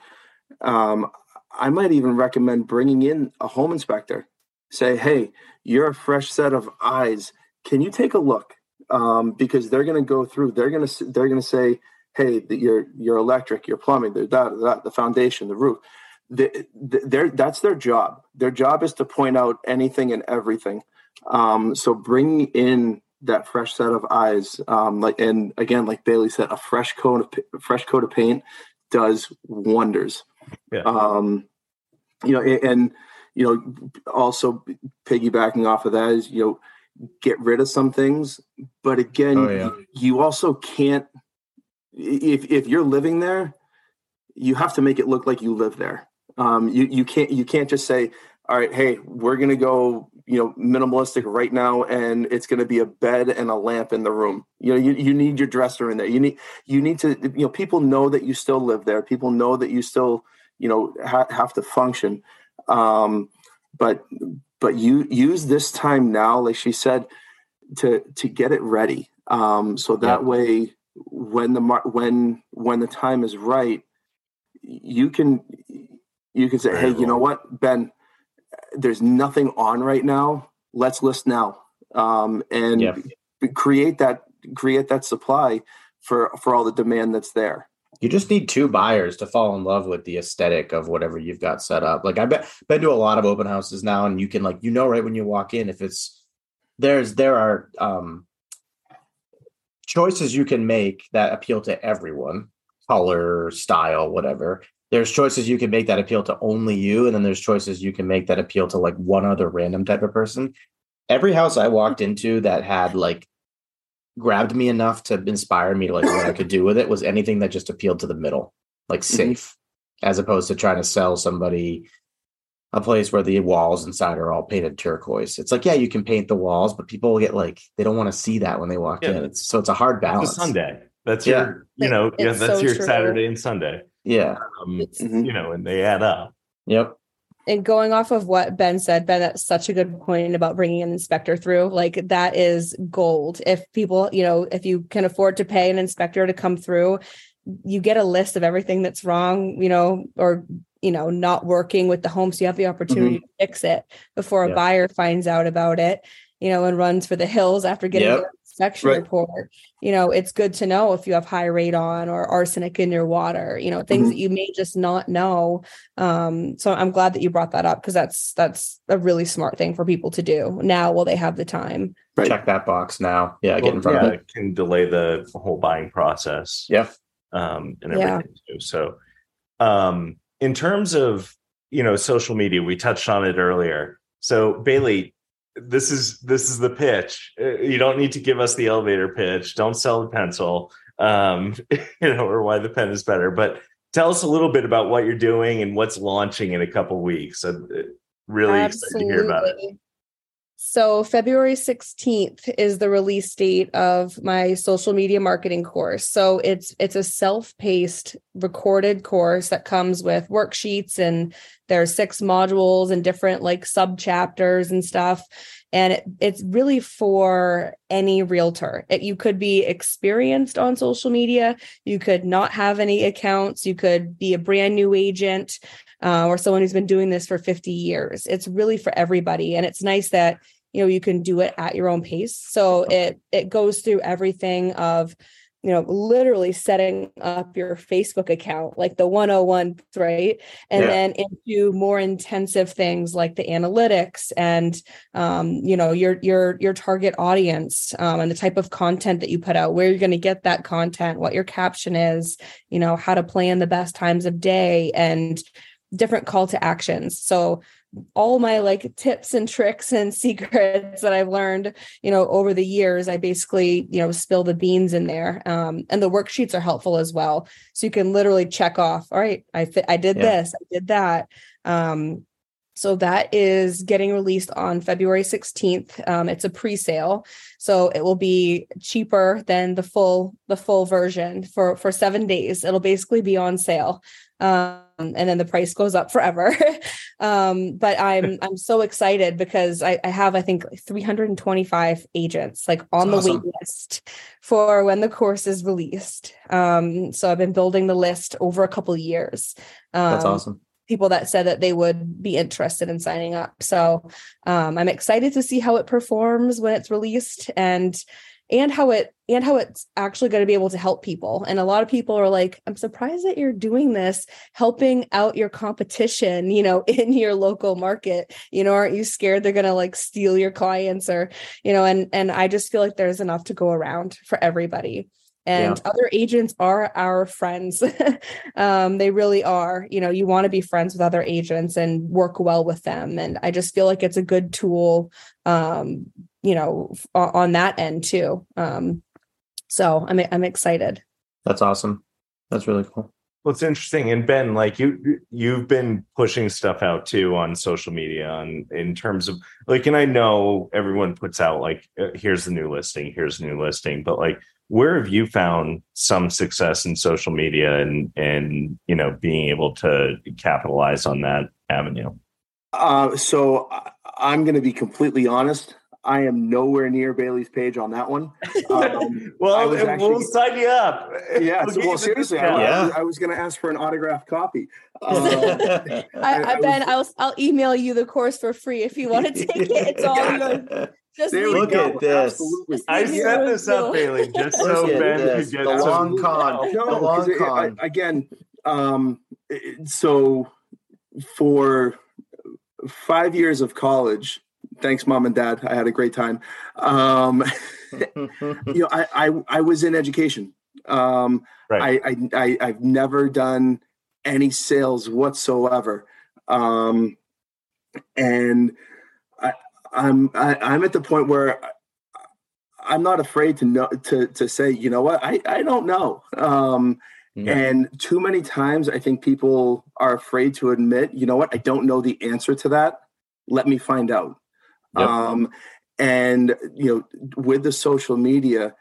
um, I might even recommend bringing in a home inspector. Say, hey, you're a fresh set of eyes. Can you take a look? Um, because they're going to go through. They're going to they're going to say, hey, the, your your electric, your plumbing, the, the, the foundation, the roof the, that's their job. Their job is to point out anything and everything. Um, so bring in that fresh set of eyes, um, like and again, like Bailey said, a fresh coat of fresh coat of paint does wonders. Yeah. Um, you know, and, and you know, also piggybacking off of that is you know, get rid of some things, but again, oh, yeah. you, you also can't. If if you're living there, you have to make it look like you live there. Um, you you can't you can't just say, all right, hey, we're gonna go you know minimalistic right now, and it's gonna be a bed and a lamp in the room. You know, you, you need your dresser in there. You need you need to you know people know that you still live there. People know that you still you know ha- have to function. Um, but but you use this time now, like she said, to to get it ready. Um, so that yeah. way, when the mar- when when the time is right, you can you can say, hey, you know what, Ben, there's nothing on right now. Let's list now. Um, and create that create that supply for for all the demand that's there. You just need two buyers to fall in love with the aesthetic of whatever you've got set up. Like I've been, been to a lot of open houses now, and you can like you know right when you walk in if it's there's there are um choices you can make that appeal to everyone color style whatever there's choices you can make that appeal to only you and then there's choices you can make that appeal to like one other random type of person every house i walked into that had like grabbed me enough to inspire me to like what i could do with it was anything that just appealed to the middle like mm-hmm. safe mm-hmm. as opposed to trying to sell somebody a place where the walls inside are all painted turquoise. It's like, yeah, you can paint the walls, but people get like they don't want to see that when they walk yeah. in. It's so it's a hard balance. It's a Sunday. That's yeah. your, you know, it's yeah, that's so your true. Saturday and Sunday. Yeah. Um, mm-hmm. You know, and they add up. Yep. And going off of what Ben said, Ben, that's such a good point about bringing an inspector through. Like that is gold. If people, you know, if you can afford to pay an inspector to come through, you get a list of everything that's wrong, you know, or you know, not working with the home. So you have the opportunity mm-hmm. to fix it before a yep. buyer finds out about it, you know, and runs for the hills after getting yep inspection right. report you know it's good to know if you have high radon or arsenic in your water you know things mm-hmm. that you may just not know um, so i'm glad that you brought that up because that's that's a really smart thing for people to do now while they have the time right. check that box now yeah well, get in front yeah, of it can delay the whole buying process yeah um and everything yeah. too so um in terms of you know social media we touched on it earlier so bailey this is this is the pitch. Uh, you don't need to give us the elevator pitch. Don't sell the pencil, um, <laughs> you know, or why the pen is better. But tell us a little bit about what you're doing and what's launching in a couple weeks. I'm uh, really Absolutely. excited to hear about it. So February 16th is the release date of my social media marketing course. So it's it's a self-paced recorded course that comes with worksheets and there's six modules and different like sub chapters and stuff and it, it's really for any realtor. It, you could be experienced on social media you could not have any accounts you could be a brand new agent uh, or someone who's been doing this for 50 years. It's really for everybody and it's nice that you know you can do it at your own pace. So it it goes through everything of you know, literally setting up your Facebook account, like the 101, right? And yeah. then into more intensive things like the analytics and um, you know, your your your target audience um, and the type of content that you put out, where you're going to get that content, what your caption is, you know, how to plan the best times of day and different call to actions. So all my like tips and tricks and <laughs> secrets that I've learned, you know, over the years, I basically, you know, spill the beans in there. Um, and the worksheets are helpful as well. So you can literally check off, all right, I fi- I did yeah. this, I did that. Um, so that is getting released on February 16th. Um, it's a pre-sale, so it will be cheaper than the full the full version for for seven days. It'll basically be on sale, um, and then the price goes up forever. <laughs> um, but I'm <laughs> I'm so excited because I, I have I think 325 agents like on That's the awesome. wait list for when the course is released. Um, so I've been building the list over a couple years. That's um, awesome people that said that they would be interested in signing up. So um, I'm excited to see how it performs when it's released and and how it and how it's actually going to be able to help people. And a lot of people are like, I'm surprised that you're doing this, helping out your competition, you know, <laughs> in your local market. You know, aren't you scared they're going to like steal your clients or, you know, and and I just feel like there's enough to go around for everybody and yeah. other agents are our friends. <laughs> Um, they really are. You know you want to be friends with other agents and work well with them. And i just feel like it's a good tool um, you know on that end too. Um, so i'm i'm excited. That's awesome. That's really cool. Well, it's interesting, and Ben, like you, you've been pushing stuff out too on social media, on in terms of like, and I know everyone puts out like, uh, here's the new listing, here's the new listing, but like, where have you found some success in social media and and you know being able to capitalize on that avenue uh, so i'm going to be completely honest I am nowhere near Bailey's page on that one. <laughs> Um, well, actually, we'll sign you up. Yeah. We'll, well seriously, I, yeah. I, was, was going to ask for an autographed copy. <laughs> Um, I, I, I, Ben, I'll I'll email you the course for free if you want to take it. It's all <laughs> yours. Just look at this. I set this up, Bailey, just so Ben could get the long con. No, the long con. I, again, um, so for five years of college, thanks, mom and dad. I had a great time. Um, <laughs> you know, I, I, I was in education. Um, right. I, I, I, have never done any sales whatsoever. Um, and I'm I, am i am at the point where I'm not afraid to know to to say, you know what, I I don't know. Um, yeah. And too many times, I think people are afraid to admit, you know what, I don't know the answer to that. Let me find out. Yep. Um, and you know, with the social media,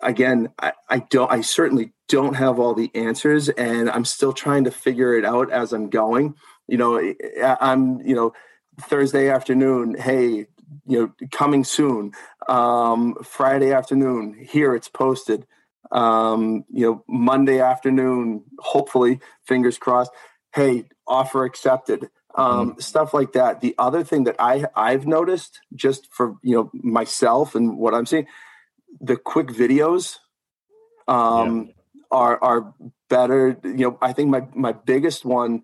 again, I, I don't, I certainly don't have all the answers, and I'm still trying to figure it out as I'm going. You know, I'm, you know Thursday afternoon, hey, you know, coming soon. Um, Friday afternoon, here it's posted. Um, you know, Monday afternoon, hopefully, fingers crossed. Hey, offer accepted. Um, mm-hmm. Stuff like that. The other thing that I I've noticed, just for you know myself and what I'm seeing, the quick videos um, yeah. are are better. You know, I think my my biggest one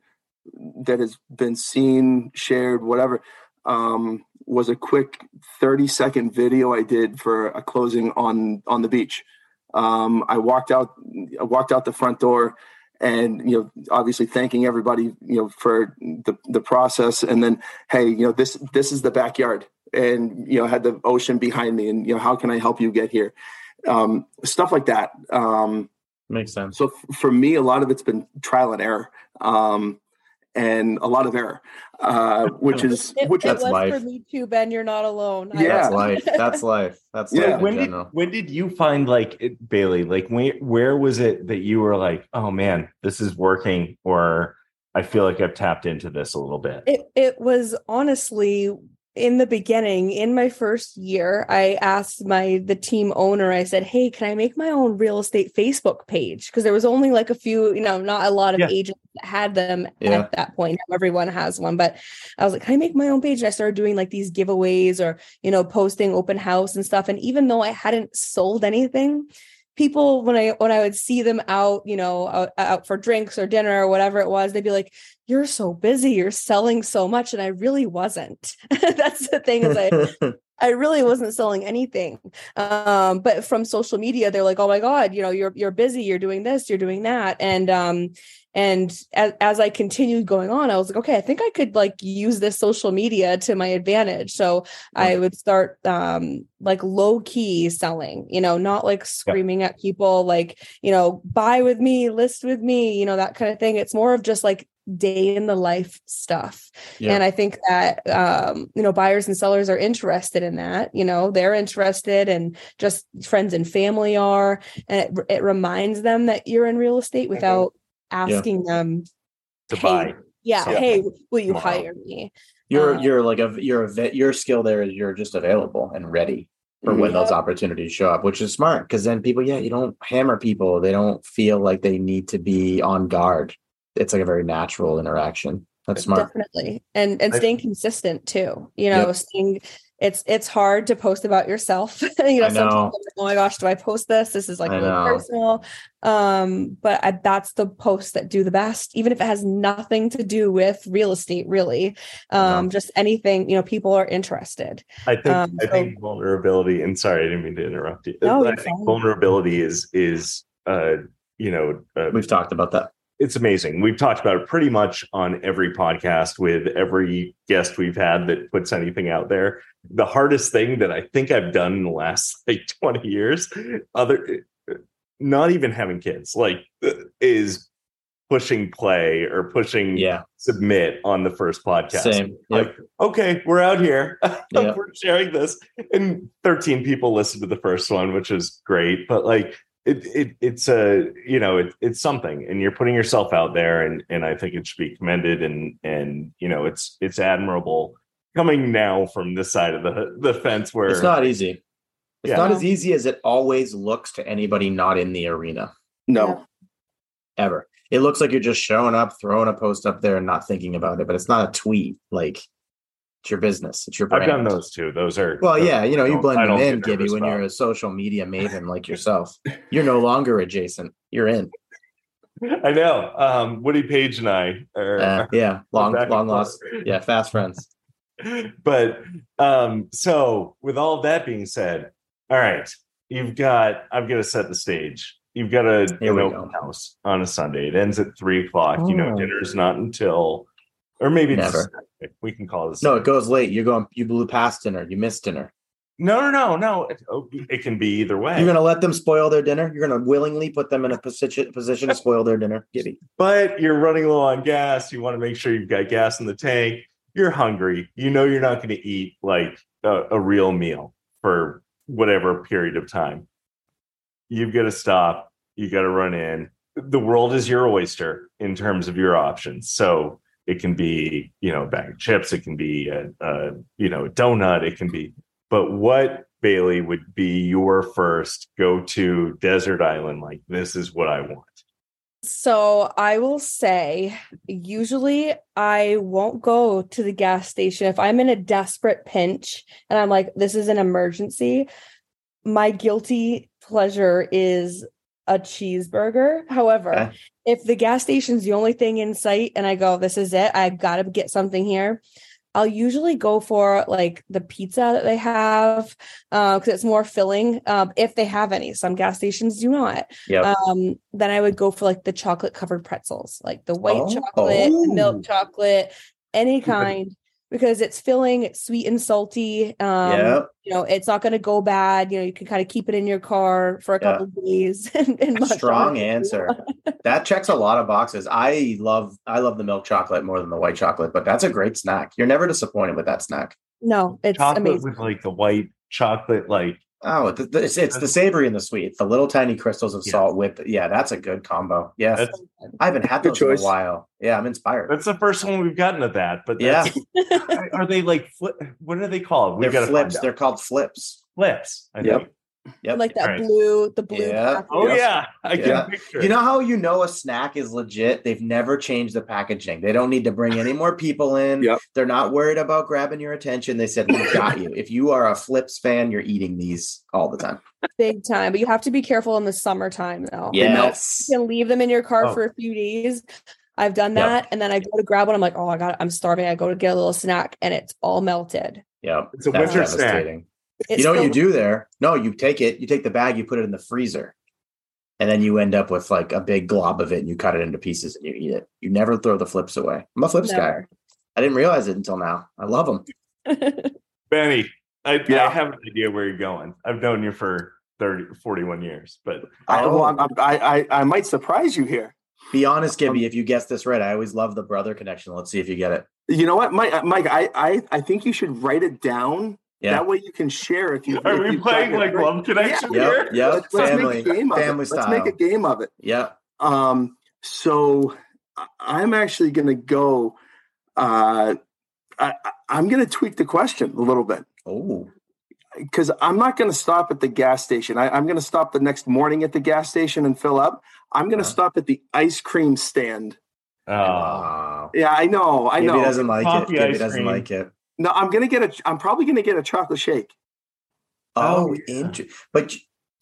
that has been seen, shared, whatever, um, was a quick 30 second video I did for a closing on on the beach. Um, I walked out, I walked out the front door, and you know, obviously thanking everybody, you know, for the the process, and then hey, you know, this this is the backyard, and you know, had the ocean behind me, and you know, how can I help you get here? Um, stuff like that. Um, Makes sense. So f- for me, a lot of it's been trial and error. Um, and a lot of error, uh, which is it, which it was life. for me too, Ben. You're not alone. Yeah, that's life. That's <laughs> life. That's yeah. Life when did when did you find like it, Bailey? Like when, where was it that you were like, oh man, this is working, or I feel like I've tapped into this a little bit. It it was honestly in the beginning in my first year i asked my the team owner i said hey can i make my own real estate facebook page because there was only like a few you know not a lot of yeah. agents that had them yeah. at that point everyone has one but i was like can i make my own page and i started doing like these giveaways or you know posting open house and stuff and even though i hadn't sold anything people when I when I would see them out, you know, out, out, for drinks or dinner or whatever it was, they'd be like, "You're so busy, you're selling so much," and I really wasn't. <laughs> That's the thing is I <laughs> I really wasn't selling anything. Um, but from social media, they're like, "Oh my god, you know, you're you're busy, you're doing this, you're doing that," and um, and as, as i continued going on i was like okay i think i could like use this social media to my advantage so i would start um like low key selling you know not like screaming at people like you know buy with me list with me you know that kind of thing it's more of just like day in the life stuff yeah. and i think that um you know buyers and sellers are interested in that you know they're interested and just friends and family are and it, it reminds them that you're in real estate without asking yeah. them to hey, buy. Yeah, so, hey, will you hire me? You're um, you're like a you're a vet, your skill there is you're just available and ready for when those opportunities show up, which is smart because then people, yeah, you don't hammer people. They don't feel like they need to be on guard. It's like a very natural interaction. That's smart. Definitely. And and staying consistent too. You know, yep. staying it's it's hard to post about yourself. <laughs> you know, know. sometimes like, oh my gosh, do I post this? This is like really personal. Um, but I, that's the posts that do the best, even if it has nothing to do with real estate, really. Um, just anything, you know, people are interested. I think um, I so, think vulnerability, and sorry, I didn't mean to interrupt you. No, I think fine. vulnerability is is uh, you know, uh, we've talked about that it's amazing. We've talked about it pretty much on every podcast with every guest we've had that puts anything out there. The hardest thing that I think I've done in the last <laughs> like 20 years, other not even having kids, like is pushing play or pushing yeah. submit on the first podcast. Same. Yep. Like, okay, we're out here. <laughs> Yep. we're sharing this. And 13 people listened to the first one, which is great. But like it, it it's a you know it, it's something and you're putting yourself out there and and i think it should be commended and and you know it's it's admirable coming now from this side of the the fence where it's not easy. It's yeah. not as easy as it always looks to anybody not in the arena. No. Ever. It looks like you're just showing up throwing a post up there and not thinking about it but it's not a tweet like it's your business. It's your brand. I've done those too. Those are well, yeah. You know, you blend them in, Gibby, when you're a social media maven like yourself. <laughs> You're no longer adjacent. You're in. I know. Um, Woody Page and I are, uh, yeah, <laughs> long, long lost, yeah, fast friends. <laughs> but um, so with all that being said, all right, you've got. I'm going to set the stage. You've got a an open house on a Sunday. It ends at three o'clock. Oh. You know, oh. dinner's not until or maybe never. We can call this. No, it goes late. You're going. You blew past dinner. You missed dinner. No, no, no, no. It, oh, it can be either way. You're going to let them spoil their dinner. You're going to willingly put them in a position position to spoil their dinner. <laughs> Gibby. But you're running low on gas. You want to make sure you've got gas in the tank. You're hungry. You know you're not going to eat like a, a real meal for whatever period of time. You've got to stop. You got to run in. The world is your oyster in terms of your options. So it can be, you know, a bag of chips. It can be a, a you know, a donut. It can be. But what Bailey would be your first go to desert island? Like this is what I want. So I will say, usually I won't go to the gas station if I'm in a desperate pinch and I'm like, this is an emergency. My guilty pleasure is a cheeseburger. However, okay. if the gas station's the only thing in sight and I go, this is it, I've got to get something here. I'll usually go for like the pizza that they have uh, because uh, it's more filling um, if they have any. Some gas stations do not. Yep. Um, then I would go for like the chocolate covered pretzels, like the white oh. chocolate, oh. milk chocolate, any kind because it's filling, it's sweet and salty. Um, yeah. You know, it's not going to go bad. You know, you can kind of keep it in your car for a couple days. <laughs> And, and Strong answer. <laughs> that checks a lot of boxes. I love, I love the milk chocolate more than the white chocolate, but that's a great snack. You're never disappointed with that snack. No, it's chocolate amazing. with like the white chocolate, like Oh, it's, it's the savory and the sweet, the little tiny crystals of yeah. salt with. Yeah, that's a good combo. Yes, I haven't had those choice. in a while. Yeah, I'm inspired. That's the first one we've gotten to that. But yeah, are they like flip? What are they called? We've They're Flipz. They're called Flipz. Flipz. I yep. Think. Yep. Like that right. blue, the blue. Yeah. Oh yeah. I yeah. can picture. You know how you know a snack is legit? They've never changed the packaging. They don't need to bring any more people in. <laughs> Yep. They're not worried about grabbing your attention. They said, We got you. If you are a Flipz fan, you're eating these all the time. Big time. But you have to be careful in the summertime though. Yes. You can leave them in your car oh. for a few days. I've done that. Yep. And then I go to grab one. I'm like, oh I got it. I'm starving. I go to get a little snack and it's all melted. Yeah. It's a winter snack. It's you know what you do there? No, you take it, you take the bag, you put it in the freezer, and then you end up with like a big glob of it and you cut it into pieces and you eat it. You never throw the Flipz away. I'm a Flipz never. guy. I didn't realize it until now. I love them. <laughs> Benny, I, yeah. I have an idea where you're going. I've known you for 30, 41 years, but I, well, I, I, I might surprise you here. Be honest, Gibby. Um, if you guess this right, I always love the brother connection. Let's see if you get it. You know what, Mike? Mike, I, I, I think you should write it down. Yeah. That way you can share if you. Are if we playing like right. love connection yeah. here? Yeah, let's, family, let's family style. Let's make a game of it. Yeah. Um. So I'm actually going to go. Uh, I, I'm going to tweak the question a little bit. Oh because I'm not going to stop at the gas station. I, am going to stop the next morning at the gas station and fill up. I'm going to uh-huh. stop at the ice cream stand. Oh, yeah, I know. I know. He doesn't like Coffee it. He doesn't like it. No, I'm going to get a. I'm probably going to get a chocolate shake. Oh, oh yeah. interesting. But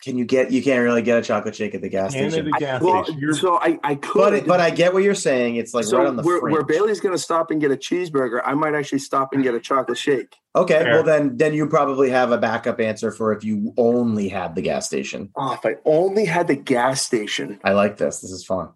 can you get? You can't really get a chocolate shake at the gas station. The gas well, station. so I, I could, but, but I get what you're saying. It's like so right on the where, where Bailey's going to stop and get a cheeseburger. I might actually stop and get a chocolate shake. Okay, Fair. well then, then you probably have a backup answer for if you only had the gas station. Oh, if I only had the gas station. I like this. This is fun.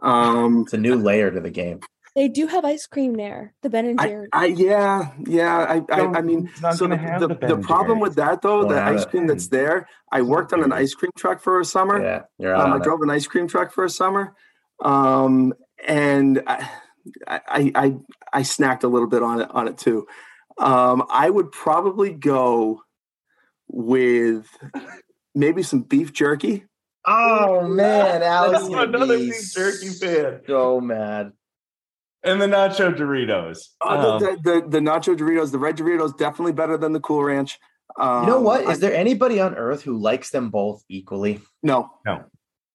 Um, it's a new layer to the game. They do have ice cream there, the Ben and Jerry's. I, I yeah, yeah. I, I, I mean, so the, the, the, the problem with that though, the ice cream it. that's there. I worked on an ice cream truck for a summer. Yeah, you're um, I drove an ice cream truck for a summer, um, and I, I, I, I snacked a little bit on it on it too. Um, I would probably go with maybe some beef jerky. Oh man, <laughs> Alex, another beef jerky fan. So mad and the nacho Doritos. Uh, um, the, the, the, nacho Doritos, the red Doritos, definitely better than the Cool Ranch. Um, you know what? Is there anybody on earth who likes them both equally? No, no,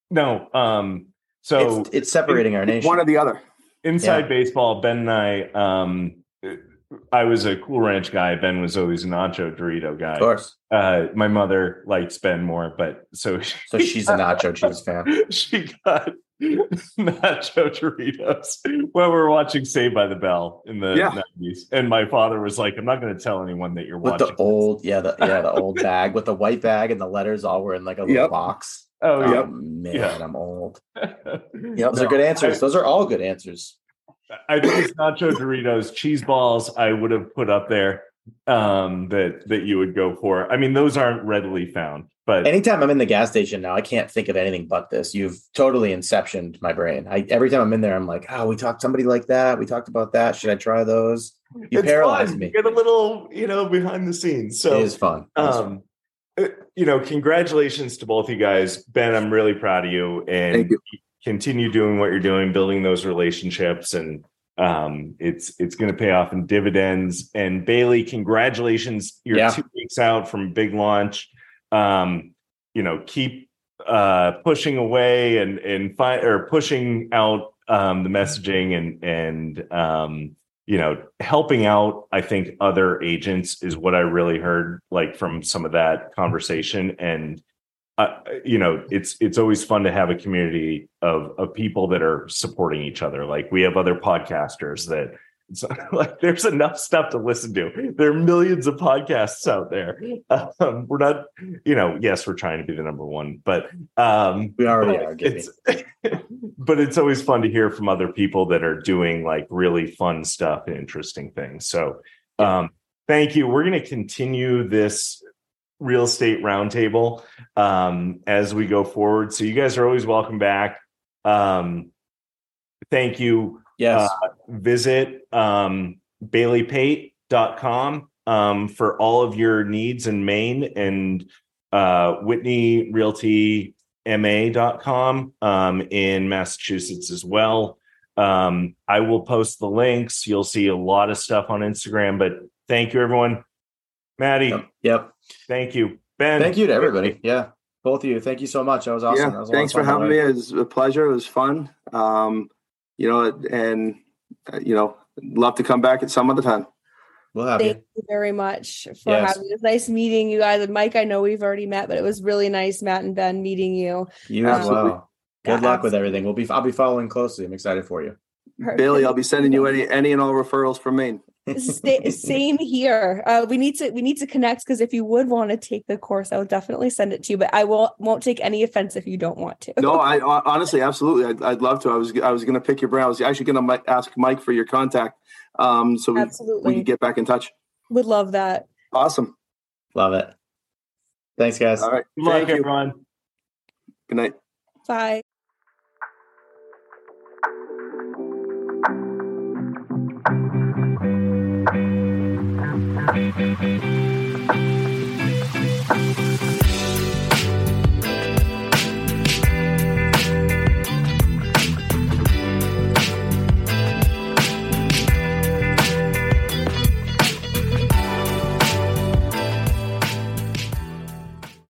no. Um, so it's, it's separating our nation. One or the other. Inside yeah. baseball, Ben and I. Um, I was a Cool Ranch guy. Ben was always a Nacho Dorito guy. Of course. Uh, my mother likes Ben more, but so she, so she's a Nacho cheese fan. <laughs> She got <laughs> nacho Doritos when we were watching Saved by the Bell in the yeah. 90s. And my father was like, I'm not going to tell anyone that you're with watching. the old, yeah, the yeah, the old <laughs> bag with the white bag and the letters all were in like a little yep. box. Oh, oh yep. man, yeah. I'm old. <laughs> yeah, those no, are good answers. I, those are all good answers. I think it's nacho Doritos, cheese balls. I would have put up there um that that you would go for. I mean those aren't readily found but anytime i'm in the gas station now i can't think of anything but this. You've totally inceptioned my brain. I, every time i'm in there i'm like oh we talked somebody like that. We talked about that. Should i try those? You it's paralyze fun. me. Get a little you know behind the scenes. So it is fun. It is um fun. Uh, you know congratulations to both you guys. Ben i'm really proud of you and you. continue doing what you're doing building those relationships and um, it's it's going to pay off in dividends. And Bailey, congratulations! You're yeah. two weeks out from big launch. Um, you know, keep uh, pushing away and and fi- or pushing out um, the messaging and and um, you know helping out. I think other agents is what I really heard like from some of that conversation and uh, you know it's it's always fun to have a community of of people that are supporting each other. Like we have other podcasters that <laughs> it's like there's enough stuff to listen to. There are millions of podcasts out there. Um, we're not you know yes we're trying to be the number one but um we already are it's, <laughs> but it's always fun to hear from other people that are doing like really fun stuff and interesting things. So um thank you. We're going to continue this real estate roundtable um, as we go forward. So you guys are always welcome back. Um, thank you. Yes. Uh, visit um, baileypate.com um, for all of your needs in Maine and uh, Whitney Realty ma.com um, in Massachusetts as well. Um, I will post the links. You'll see a lot of stuff on Instagram, but thank you, everyone. Matty. Yep. Yep. Thank you, Ben. Thank you to everybody. Yeah, both of you. Thank you so much. That was awesome. Yeah, was thanks for having me. It was a pleasure. It was fun. Um, you know, and uh, you know, love to come back at some other time. We'll have Thank you. you very much for yes. having It was nice meeting you guys. And Mike, I know we've already met, but it was really nice, Matt and Ben, meeting you. You um, as well. Good yeah, luck absolutely. with everything. We'll be. I'll be following closely. I'm excited for you. Billy. I'll be sending you any any and all referrals from Maine. Same here. Uh, we need to we need to connect because if you would want to take the course, I would definitely send it to you. But I will won't take any offense if you don't want to. no, I honestly, absolutely, I'd, I'd love to. I was I was going to pick your brain. I was actually going to ask Mike for your contact, um, so we, absolutely. we can get back in touch. Would love that. Awesome. Love it. Thanks, guys. All right. Good luck, everyone. Good night. Bye. Thank you.